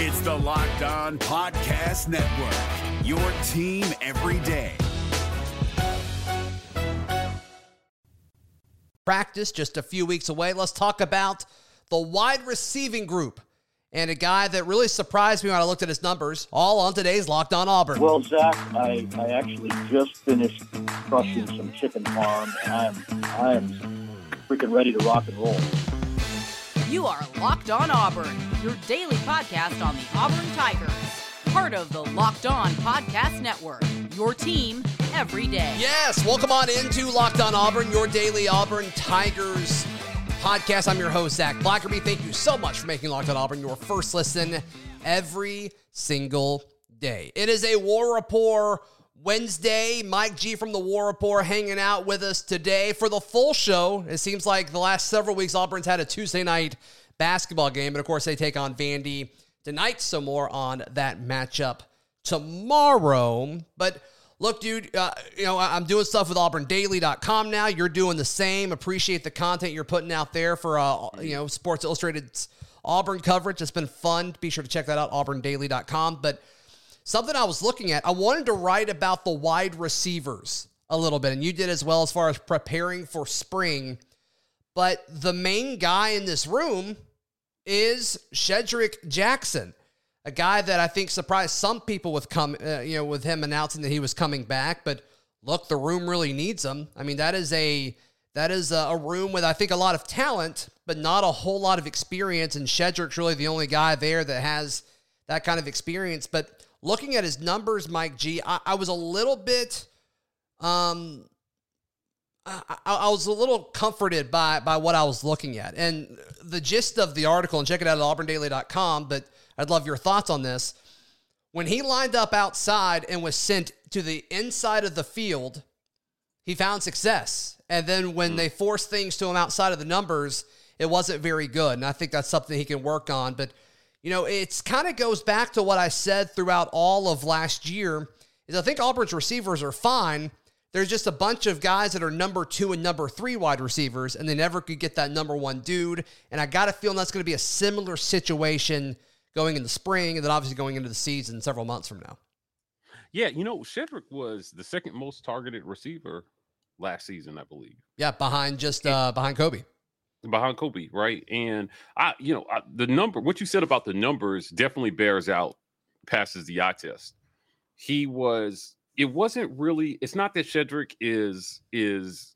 It's the Locked On Podcast Network, your team every day. Practice just a few weeks away. Let's talk about the wide receiving group and a guy that really surprised me when I looked at his numbers, all on today's Locked On Auburn. Well, Zach, I, I actually just finished crushing some chicken farm, and I'm I'm freaking ready to rock and roll. You are Locked On Auburn, your daily podcast on the Auburn Tigers, part of the Locked On Podcast Network. Your team every day. Yes, welcome on into Locked On Auburn, your daily Auburn Tigers podcast. I'm your host, Zac Blackerby. Thank you so much for making Locked On Auburn your first listen every single day. It is a War Rapport Wednesday. Mike G from the War Rapport hanging out with us today for the full show. It seems like the last several weeks, Auburn's had a Tuesday night basketball game. And of course, they take on Vandy tonight. So more on that matchup tomorrow. But look, dude, uh, you know, I'm doing stuff with auburndaily.com now. You're doing the same. Appreciate the content you're putting out there for, uh, you know, Sports Illustrated's Auburn coverage. It's been fun. Be sure to check that out, auburndaily.com. But something I was looking at, I wanted to write about the wide receivers a little bit, and you did as well as far as preparing for spring. But the main guy in this room is Shedrick Jackson a guy that I think surprised some people with come, uh, you know, with him announcing that he was coming back. But look, the room really needs him. I mean, that is a that is a, room with I think a lot of talent, but not a whole lot of experience. And Shedrick's really the only guy there that has that kind of experience. But looking at his numbers, Mike G, I, I was a little bit, um, I, I, was a little comforted by by what I was looking at, and the gist of the article. And check it out at auburndaily.com. But I'd love your thoughts on this. When he lined up outside and was sent to the inside of the field, he found success. And then when they forced things to him outside of the numbers, it wasn't very good. And I think that's something he can work on. But, you know, it's kind of goes back to what I said throughout all of last year is I think Auburn's receivers are fine. There's just a bunch of guys that are number two and number three wide receivers, and they never could get that number one dude. And I got a feeling that's going to be a similar situation going in the spring and then obviously going into the season several months from now. Yeah, you know, Shedrick was the second most targeted receiver last season, I believe. Yeah, behind just uh behind Kobe. Behind Kobe, right? And I, you know, I, the number, what you said about the numbers definitely bears out, passes the eye test. He was, it wasn't really, it's not that Shedrick is, is,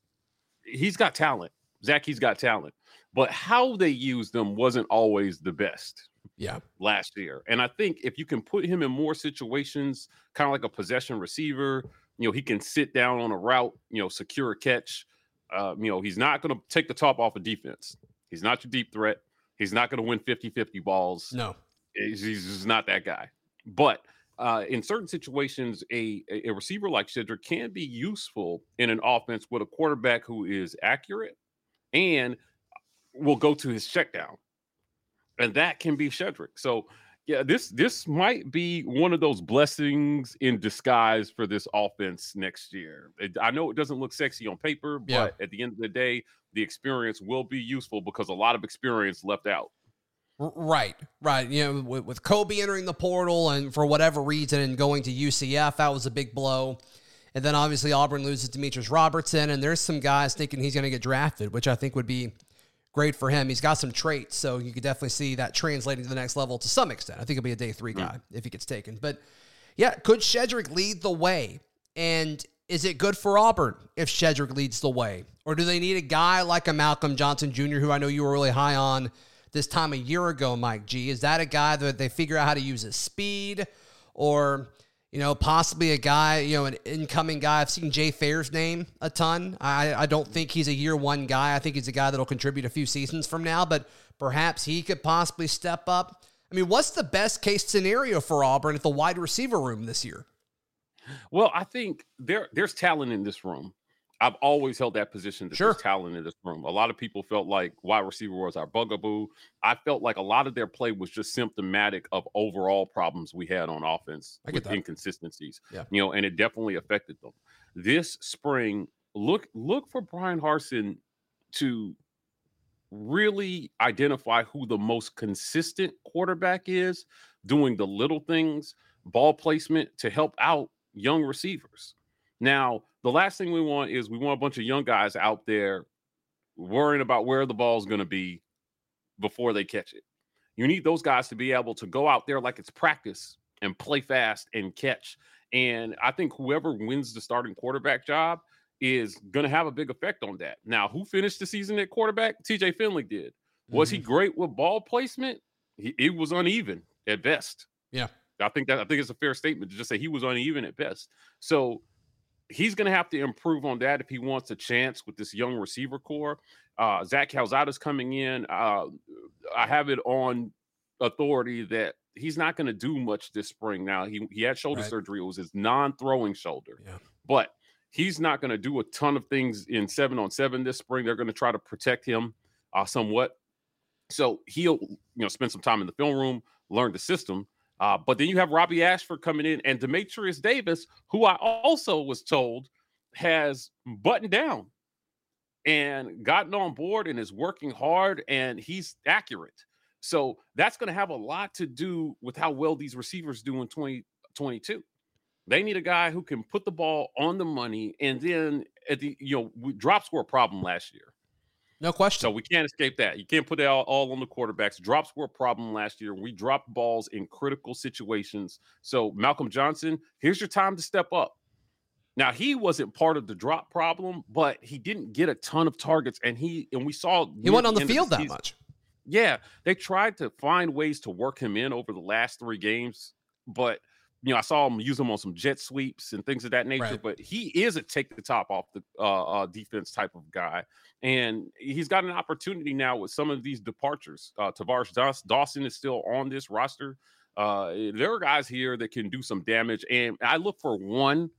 he's got talent. Zach, he's got talent, but how they used them wasn't always the best yeah. Last year. And I think if you can put him in more situations, kind of like a possession receiver, you know, he can sit down on a route, you know, secure a catch. Uh, you know, he's not going to take the top off of defense. He's not your deep threat. He's not going to win 50 50 balls. No. He's, he's not that guy. But uh, in certain situations, a, a receiver like Shedrick can be useful in an offense with a quarterback who is accurate and will go to his check down and that can be Shedrick. So yeah, this this might be one of those blessings in disguise for this offense next year. It, I know it doesn't look sexy on paper, but yeah. at the end of the day, the experience will be useful because a lot of experience left out. Right, right. You know, with, with Kobe entering the portal and for whatever reason and going to UCF, that was a big blow. And then obviously Auburn loses Demetrius Robertson, and there's some guys thinking he's going to get drafted, which I think would be great for him. He's got some traits, so you could definitely see that translating to the next level to some extent. I think he'll be a day three guy mm. if he gets taken. But yeah, could Shedrick lead the way? And is it good for Auburn if Shedrick leads the way? Or do they need a guy like a Malcolm Johnson Jr., who I know you were really high on this time a year ago, Mike G? Is that a guy that they figure out how to use his speed? Or you know, possibly a guy, you know, an incoming guy. I've seen Jay Fair's name a ton. I, I don't think he's a year one guy. I think he's a guy that'll contribute a few seasons from now, but perhaps he could possibly step up. I mean, what's the best case scenario for Auburn at the wide receiver room this year? Well, I think there there's talent in this room. I've always held that position that sure. there's talent in this room. A lot of people felt like wide receiver was our bugaboo. I felt like a lot of their play was just symptomatic of overall problems we had on offense with that. inconsistencies. Yeah. You know, and it definitely affected them. This spring, look look for Brian Harsin to really identify who the most consistent quarterback is doing the little things, ball placement to help out young receivers. Now, the last thing we want is we want a bunch of young guys out there worrying about where the ball's going to be before they catch it. You need those guys to be able to go out there like it's practice and play fast and catch. And I think whoever wins the starting quarterback job is going to have a big effect on that. Now, who finished the season at quarterback? TJ Finley did. Was mm-hmm. he great with ball placement? He, it was uneven at best. Yeah. I think that I think it's a fair statement to just say he was uneven at best. So he's going to have to improve on that if he wants a chance with this young receiver core. Uh, Zach Calzada's coming in. Uh, I have it on authority that he's not going to do much this spring. Now he he had shoulder right. surgery. It was his non-throwing shoulder, yeah. but he's not going to do a ton of things in seven on seven this spring. They're going to try to protect him uh, somewhat. So he'll you know spend some time in the film room, learn the system. Uh, but then you have Robbie Ashford coming in and Demetrius Davis, who I also was told has buttoned down and gotten on board and is working hard and he's accurate. So that's going to have a lot to do with how well these receivers do in 2022. They need a guy who can put the ball on the money and then at the you know were a problem last year. No question. So we can't escape that. You can't put it all, all on the quarterbacks. Drops were a problem last year. We dropped balls in critical situations. So Malcolm Johnson, here's your time to step up. Now he wasn't part of the drop problem, but he didn't get a ton of targets, and he and we saw he went on the field the that much. Yeah, they tried to find ways to work him in over the last three games, but you know, I saw him use him on some jet sweeps and things of that nature. Right. But he is a take the top off the uh, uh, defense type of guy, and he's got an opportunity now with some of these departures. Uh, Tar'Varish Dawson is still on this roster. Uh, there are guys here that can do some damage, and I look for one.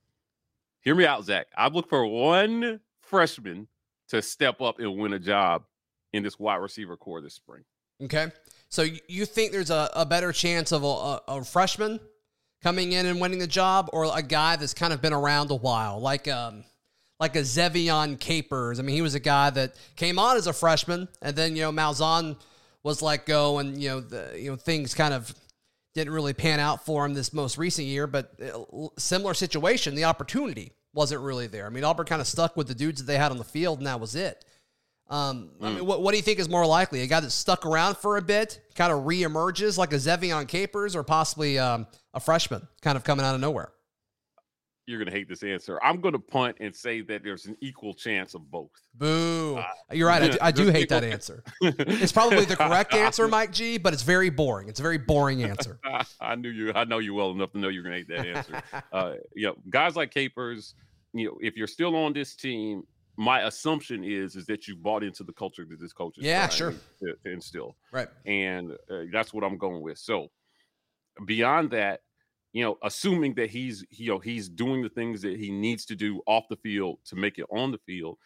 Hear me out, Zach. I look for one freshman to step up and win a job in this wide receiver core this spring. Okay. So you think there's a, a better chance of a, a, a, freshman coming in and winning the job, or a guy that's kind of been around a while, like um, like a Ze'Vian Capers? I mean, he was a guy that came on as a freshman, and then you know Malzahn was let go, and you know the you know things kind of didn't really pan out for him this most recent year. But uh, similar situation, the opportunity wasn't really there. I mean, Auburn kind of stuck with the dudes that they had on the field, and that was it. Um, mm. I mean, what, what do you think is more likely? A guy that stuck around for a bit, kind of reemerges like a Ze'Vian Capers, or possibly um, a freshman kind of coming out of nowhere? You're going to hate this answer. I'm going to punt and say that there's an equal chance of both. Boo. Uh, You're right. I do, I do hate that answer. it's probably the correct answer, Mike G, but it's very boring. It's a very boring answer. I knew you. I know you well enough to know you're going to hate that answer. uh, you know, guys like Capers, you know, if you're still on this team, my assumption is is that you bought into the culture that this coach is yeah sure. to, to, instill. Right. And uh, that's what i'm going with. So beyond that you know assuming that he's you know he's doing the things that he needs to do off the field to make it on the field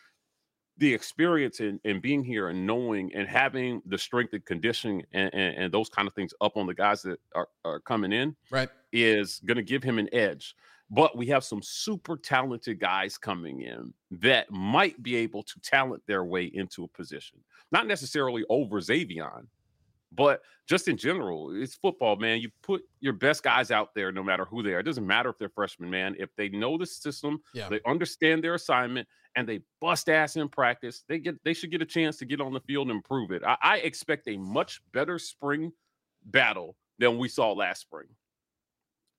the experience in, in being here and knowing and having the strength and conditioning and, and, and those kind of things up on the guys that are, are coming in right. is going to give him an edge but we have some super talented guys coming in that might be able to talent their way into a position. Not necessarily over Ze'Vian, but just in general, it's football, man. You put your best guys out there, no matter who they are. It doesn't matter if they're freshmen, man. If they know the system, yeah. they understand their assignment, and they bust ass in practice, they get they should get a chance to get on the field and prove it. I, I expect a much better spring battle than we saw last spring.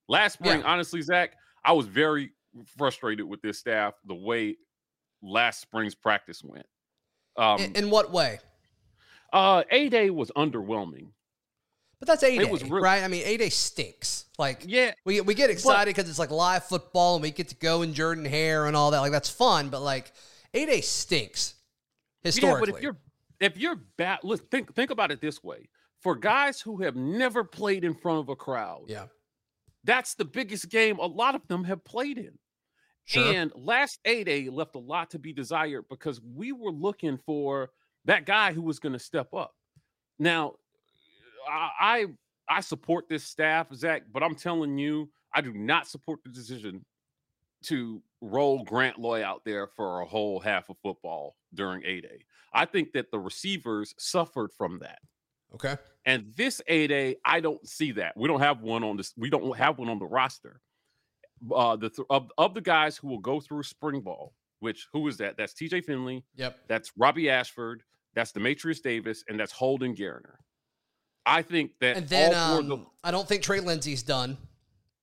Last spring, yeah. honestly, Zach, I was very frustrated with this staff the way last spring's practice went. Um, in, in what way? Uh, A Day was underwhelming. But that's A Day, right? I mean, A Day stinks. Like, yeah, we we get excited because it's like live football and we get to go in Jordan Hare and all that. Like, that's fun. But like, A Day stinks historically. Yeah, but if you're if you're bad, let's think think about it this way: for guys who have never played in front of a crowd, yeah, that's the biggest game a lot of them have played in. Sure. And last A Day left a lot to be desired because we were looking for that guy who was going to step up. Now, I I support this staff, Zach, but I'm telling you, I do not support the decision to roll Grant Loy out there for a whole half of football during A Day. I think that the receivers suffered from that. Okay. And this 8A, I don't see that. We don't have one on this. We don't have one on the roster. Uh, the th- of, of the guys who will go through spring ball, which who is that? That's TJ Finley. Yep. That's Robbie Ashford. That's Demetrius Davis, and that's Holden Geriner. I think that And then all um, the- I don't think Trey Lindsey's done,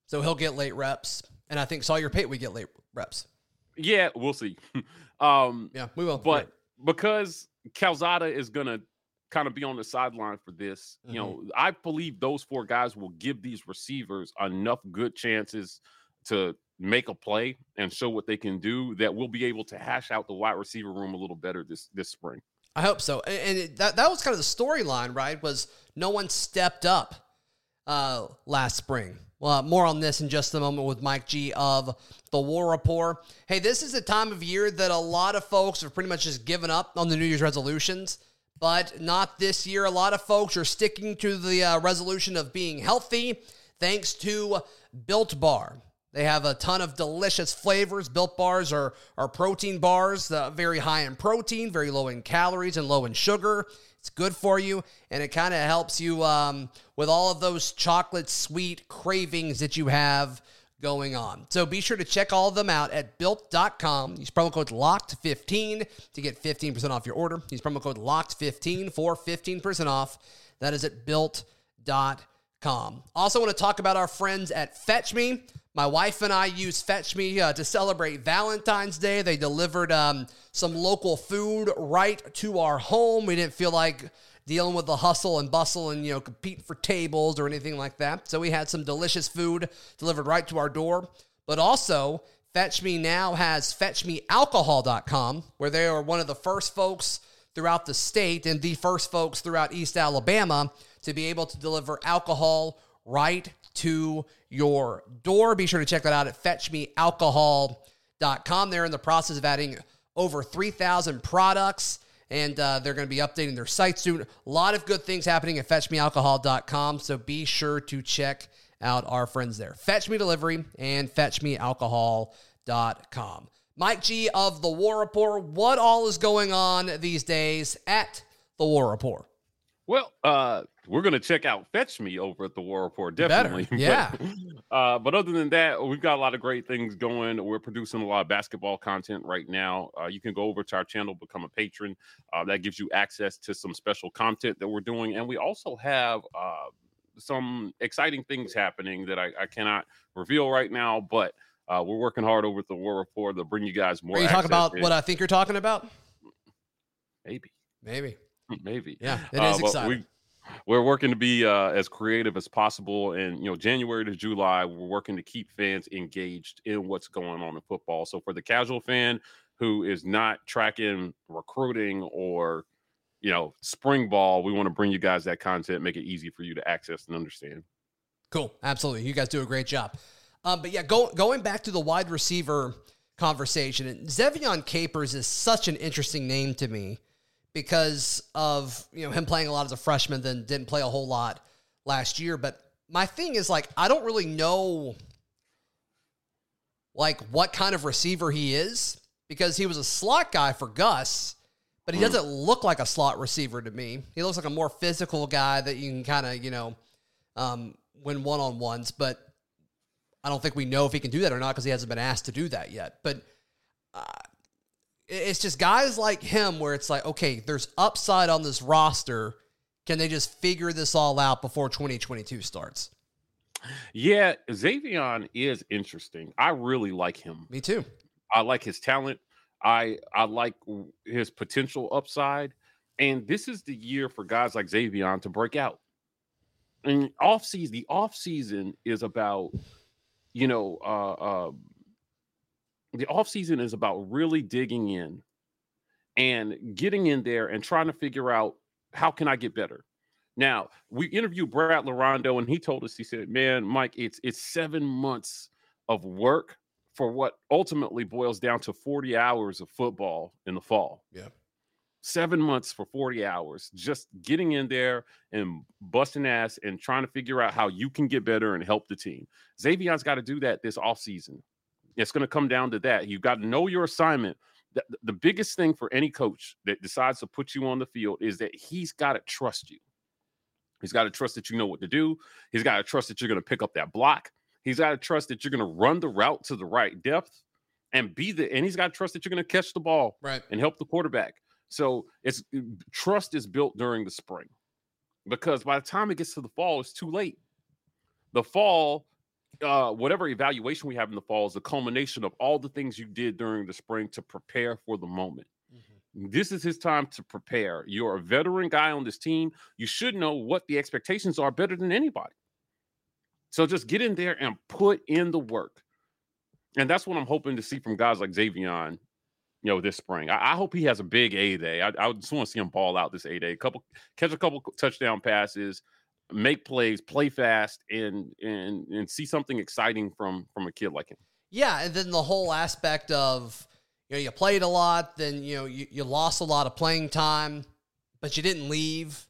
so he'll get late reps. And I think Sawyer Pate we get late reps. yeah, we'll see. um, Yeah, we will. but because Calzada is gonna kind of be on the sideline for this, you know, Mm-hmm. I believe those four guys will give these receivers enough good chances to make a play and show what they can do that we'll be able to hash out the wide receiver room a little better this this spring. I hope so. And, and it, that that was kind of the storyline, right? Was no one stepped up uh, last spring. Well, more on this in just a moment with Mike G of the War Rapport. Hey, this is a time of year that a lot of folks have pretty much just given up on the New Year's resolutions, but not this year. A lot of folks are sticking to the uh, resolution of being healthy thanks to Built Bar. They have a ton of delicious flavors. Built bars are, are protein bars, uh, very high in protein, very low in calories, and low in sugar. It's good for you, and it kind of helps you um, with all of those chocolate sweet cravings that you have going on. So be sure to check all of them out at built.com. Use promo code LOCKED15 to get 15% off your order. Use promo code LOCKED15 for 15% off. That is at built.com. Also, want to talk about our friends at Fetch Me. My wife and I use Fetch Me uh, to celebrate Valentine's Day. They delivered um, some local food right to our home. We didn't feel like dealing with the hustle and bustle and you know compete for tables or anything like that. So we had some delicious food delivered right to our door. But also, Fetch Me now has fetchmealcohol.com, where they are one of the first folks throughout the state and the first folks throughout East Alabama to be able to deliver alcohol right to your door. Be sure to check that out at fetchmealcohol.com. They're in the process of adding over 3,000 products and uh, they're going to be updating their site soon. A lot of good things happening at fetchmealcohol.com, so be sure to check out our friends there. Fetch Me Delivery and fetchmealcohol.com. Mike G of The War Rapport, what all is going on these days at The War Rapport? Well, uh, we're gonna check out Fetch Me over at the War Rapport, definitely. Better, yeah. But, uh, but other than that, we've got a lot of great things going. We're producing a lot of basketball content right now. Uh, you can go over to our channel, become a patron. Uh, that gives you access to some special content that we're doing, and we also have uh, some exciting things happening that I, I cannot reveal right now, but. Uh, we're working hard over at the War Rapport to bring you guys more. Are you talking about and- what I think you're talking about? maybe. Maybe. Maybe. Yeah, it is Uh, exciting. We, we're working to be uh, as creative as possible, and you know, January to July, we're working to keep fans engaged in what's going on in football. So for the casual fan who is not tracking recruiting or you know spring ball, we want to bring you guys that content, make it easy for you to access and understand. Cool. Absolutely. You guys do a great job. Um, but yeah, go, going back to the wide receiver conversation, and Ze'Vian Capers is such an interesting name to me because of you know him playing a lot as a freshman, then didn't play a whole lot last year. But my thing is like I don't really know like what kind of receiver he is because he was a slot guy for Gus, but he doesn't look like a slot receiver to me. He looks like a more physical guy that you can kind of you know um, win one on ones, but I don't think we know if he can do that or not because he hasn't been asked to do that yet. But uh, it's just guys like him where it's like, okay, there's upside on this roster. Can they just figure this all out before 2022 starts? Yeah, Ze'Vian is interesting. I really like him. Me too. I like his talent. I I like his potential upside. And this is the year for guys like Ze'Vian to break out. And off season, the off season is about, you know, uh, uh, the off season is about really digging in and getting in there and trying to figure out how can I get better. Now we interviewed Brad Larondo, and he told us he said, "Man, Mike, it's it's seven months of work for what ultimately boils down to 40 hours of football in the fall. Yeah. Seven months for 40 hours, just getting in there and busting ass and trying to figure out how you can get better and help the team. Xavier's got to do that this offseason. It's going to come down to that. You've got to know your assignment. The, the biggest thing for any coach that decides to put you on the field is that he's got to trust you. He's got to trust that you know what to do. He's got to trust that you're going to pick up that block. He's got to trust that you're going to run the route to the right depth and be the and he's got to trust that you're going to catch the ball Right. and help the quarterback. So it's uh, trust is built during the spring because by the time it gets to the fall, it's too late. The fall, uh, whatever evaluation we have in the fall is the culmination of all the things you did during the spring to prepare for the moment. This is his time to prepare. You're a veteran guy on this team. You should know what the expectations are better than anybody. So just get in there and put in the work. And that's what I'm hoping to see from guys like Ze'Vian, you know, this spring. I, I hope he has a big A day. I, I just want to see him ball out this A day. Couple catch a couple touchdown passes, make plays, play fast, and and and see something exciting from from a kid like him. Yeah, and then the whole aspect of you know you played a lot, then you know you, you lost a lot of playing time, but you didn't leave.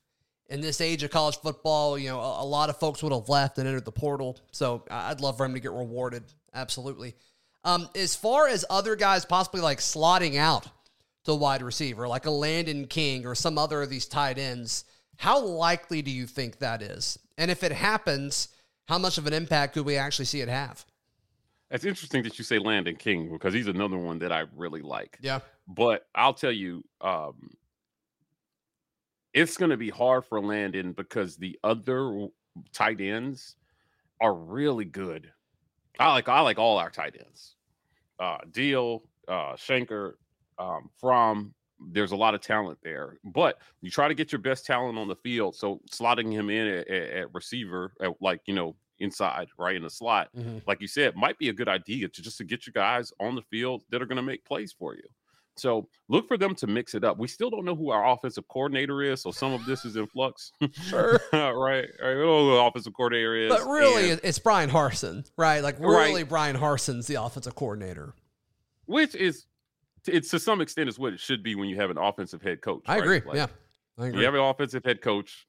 In this age of college football, you know a, a lot of folks would have left and entered the portal. So I'd love for him to get rewarded. Absolutely. Um, as far as other guys possibly like slotting out to wide receiver, like a Landon King or some other of these tight ends, how likely do you think that is? And if it happens, how much of an impact could we actually see it have? It's interesting that you say Landon King because he's another one that I really like. Yeah. But I'll tell you, um, it's going to be hard for Landon because the other tight ends are really good. I like I like all our tight ends. Uh, Deal, uh, Shenker, um, Fromm. There's a lot of talent there, but you try to get your best talent on the field. So slotting him in at, at, at receiver, at like you know inside, right in the slot, Mhm. like you said, might be a good idea to just to get your guys on the field that are going to make plays for you. So look for them to mix it up. We still don't know who our offensive coordinator is, so some of this is in flux. Sure. right, right. We don't know who the offensive coordinator is. But really, and- it's Brian Harsin, right? Like, Right. really, Brian Harsin's the offensive coordinator. which is it's to some extent is what it should be when you have an offensive head coach. I right? agree. Like, yeah. I agree. You have an offensive head coach.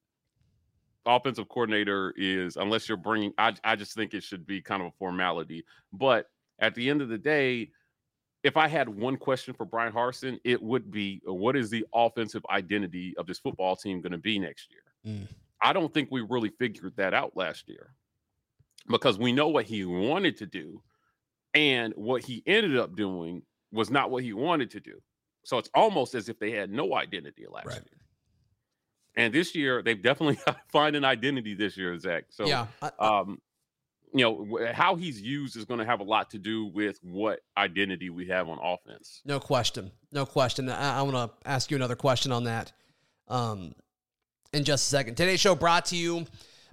Offensive coordinator is unless you're bringing. I I just think it should be kind of a formality. But at the end of the day, if I had one question for Brian Harsin, it would be, what is the offensive identity of this football team going to be next year? Mm. I don't think we really figured that out last year because we know what he wanted to do, and what he ended up doing was not what he wanted to do. So it's almost as if they had no identity last Right. year. And this year, they've definitely got to find an identity this year, Zach. So, yeah. I- I- um, you know, how he's used is going to have a lot to do with what identity we have on offense. no question. No question. I, I want to ask you another question on that um, in just a second. Today's show brought to you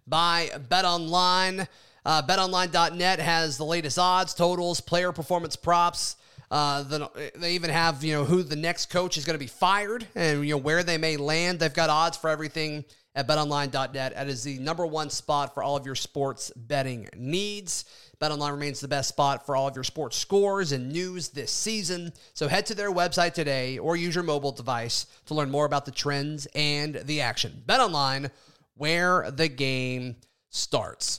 by Bet Online. Uh, BetOnline.net has the latest odds, totals, player performance props. Uh, the, they even have you know who the next coach is going to be fired and you know where they may land. They've got odds for everything at BetOnline.net. That is the number one spot for all of your sports betting needs. BetOnline remains the best spot for all of your sports scores and news this season. So head to their website today or use your mobile device to learn more about the trends and the action. BetOnline, where the game starts.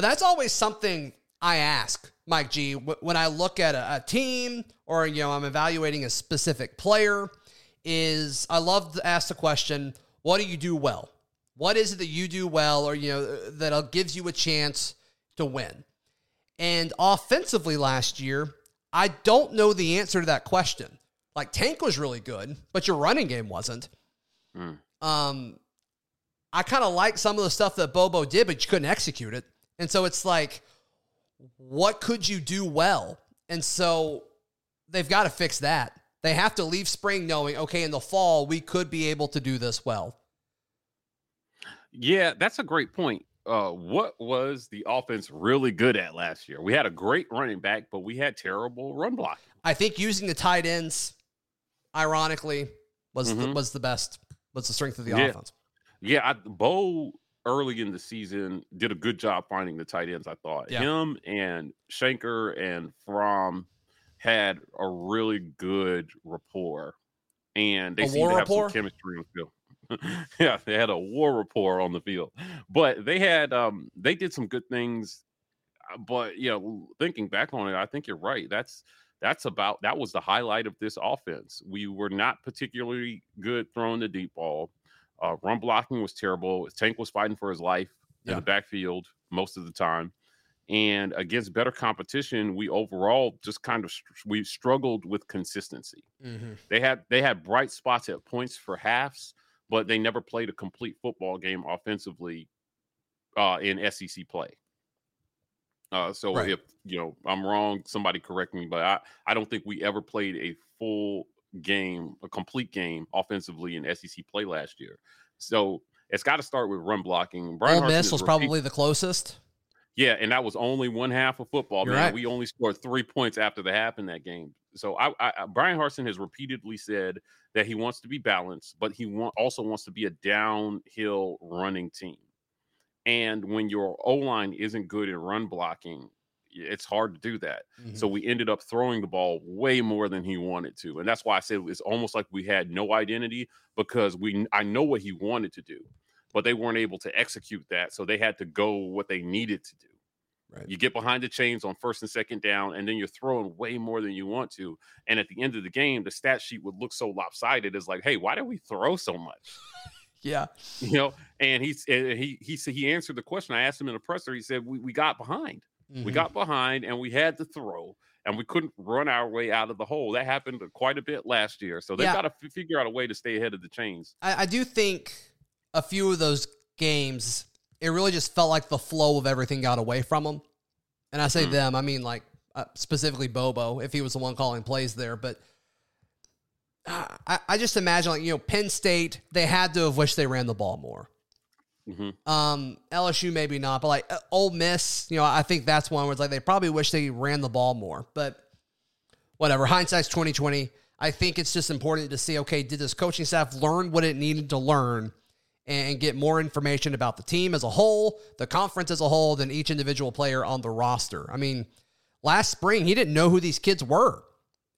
But that's always something I ask Mike G when I look at a, a team or you know I'm evaluating a specific player. Is I love to ask the question, what do you do well? What is it that you do well, or you know that gives you a chance to win? And offensively last year, I don't know the answer to that question. Like Tank was really good, but your running game wasn't. Mm. Um, I kind of like some of the stuff that Bobo did, but you couldn't execute it. And so it's like, what could you do well? And so they've got to fix that. They have to leave spring knowing, okay, in the fall, we could be able to do this well. Yeah, that's a great point. Uh, what was the offense really good at last year? We had a great running back, but we had terrible run block. I think using the tight ends, ironically, was the, Mhm. was the best. What's the strength of the Yeah. offense? Yeah, I, Bo early in the season did a good job finding the tight ends. I thought Yeah. him and Shenker and Fromm had a really good rapport, and they A seemed to have rapport? some chemistry on the field. yeah, they had a war rapport on the field, but they had um they did some good things. uh, But you know, thinking back on it, I think you're right. That's that's about that was the highlight of this offense. We were not particularly good throwing the deep ball. Uh, run blocking was terrible. Tank was fighting for his life in the backfield most of the time. And against better competition, we overall just kind of str- we struggled with consistency. Mm-hmm. They had they had bright spots at points for halves, but they never played a complete football game offensively uh, in SEC play. Uh, so Right. if you know I'm wrong, somebody correct me, but I I don't think we ever played a full game, a complete game offensively in SEC play last year. So it's got to start with run blocking. Brian Ole Miss is was repeat- probably the closest. yeah, and that was only one half of football. You're man, right. we only scored three points after the half in that game. So I, I, Brian Harsin has repeatedly said that he wants to be balanced, but he want, also wants to be a downhill running team. And when your O line isn't good in run blocking, it's hard to do that. Mm-hmm. So we ended up throwing the ball way more than he wanted to, and that's why I said it's almost like we had no identity because we I know what he wanted to do, but they weren't able to execute that, so they had to go what they needed to do. Right. You get behind the chains on first and second down, and then you're throwing way more than you want to. And at the end of the game, the stat sheet would look so lopsided. It's like, hey, why did we throw so much? yeah. You know, and he's and he he said he answered the question. I asked him in the presser. He said we, we got behind. We Mhm. got behind and we had to throw and we couldn't run our way out of the hole. That happened quite a bit last year. So they've Yeah. got to f- figure out a way to stay ahead of the chains. I, I do think a few of those games, it really just felt like the flow of everything got away from them. And I say Mhm. them, I mean like uh, specifically Bobo, if he was the one calling plays there. But uh, I, I just imagine like you know Penn State, they had to have wished they ran the ball more. Mhm. Um, LSU maybe not, but like uh, Ole Miss, you know, I think that's one where it's like they probably wish they ran the ball more. But whatever, hindsight's twenty twenty. I think it's just important to see. Okay, did this coaching staff learn what it needed to learn and get more information about the team as a whole, the conference as a whole, than each individual player on the roster? I mean, last spring he didn't know who these kids were,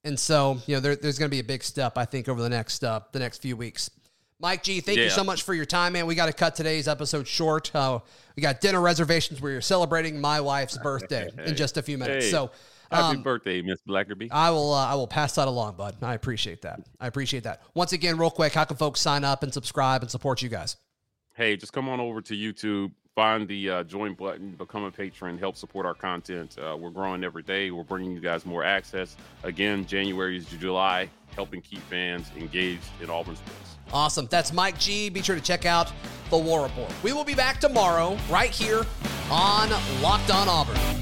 and so you know there, there's going to be a big step I think over the next uh, the next few weeks. Mike G, thank you so much for your time, man. We got to cut today's episode short. Uh, we got dinner reservations where you're celebrating my wife's birthday in just a few minutes. Hey, So Happy um, birthday, Miss Blackerby. I will uh, I will pass that along, bud. I appreciate that. I appreciate that. Once again, real quick, how can folks sign up and subscribe and support you guys? hey, just come on over to YouTube, find the uh, join button, become a patron, help support our content. Uh, we're growing every day. We're bringing you guys more access. Again, January is July, helping keep fans engaged in Auburn sports. Awesome. That's Mike G. Be sure to check out the War Rapport. We will be back tomorrow, right here on Locked On Auburn.